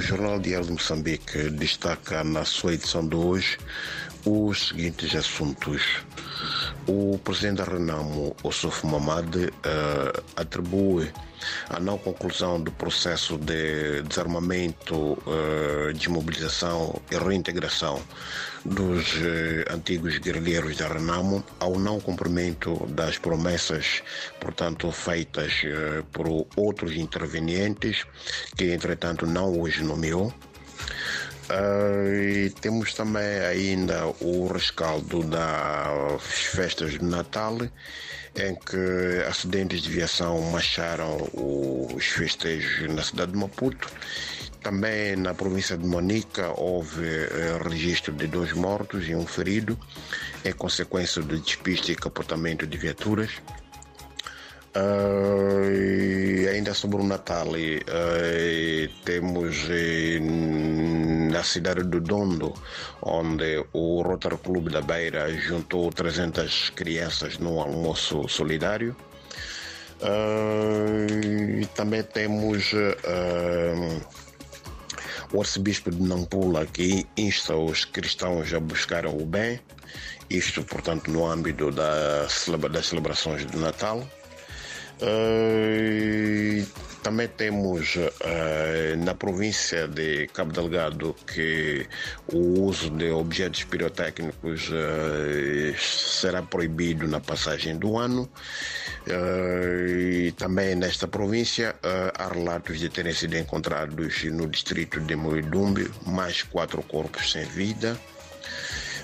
O Jornal Diário de Moçambique destaca na sua edição de hoje os seguintes assuntos. O presidente da Renamo, Ossof Mamad, uh, atribui a não conclusão do processo de desarmamento, uh, desmobilização e reintegração dos uh, antigos guerrilheiros da Renamo ao não cumprimento das promessas, portanto, feitas por outros intervenientes, que entretanto não os nomeou. Uh, e temos também ainda o rescaldo das festas de Natal, em que acidentes de viação marcharam os festejos na cidade de Maputo. Também na província de Monica houve uh, registro de dois mortos e um ferido, em consequência do despiste e capotamento de viaturas. Uh, ainda sobre o Natal, uh, temos uh, na cidade do Dondo, onde o Rotary Clube da Beira juntou 300 crianças num almoço solidário. também temos o arcebispo de Nampula que insta os cristãos a buscar o bem, isto, portanto, no âmbito da, das celebrações do Natal. Uh, também temos uh, na província de Cabo Delgado que o uso de objetos pirotécnicos uh, será proibido na passagem do ano. e também nesta província há relatos de terem sido encontrados no distrito de Moidumbe mais quatro corpos sem vida.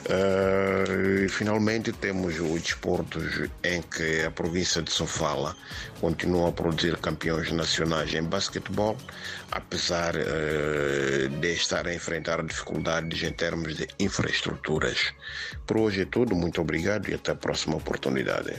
Uh, finalmente temos o desporto em que a província de Sofala continua a produzir campeões nacionais em basquetebol, apesar uh, de estar a enfrentar dificuldades em termos de infraestruturas. Por hoje é tudo, muito obrigado e até a próxima oportunidade.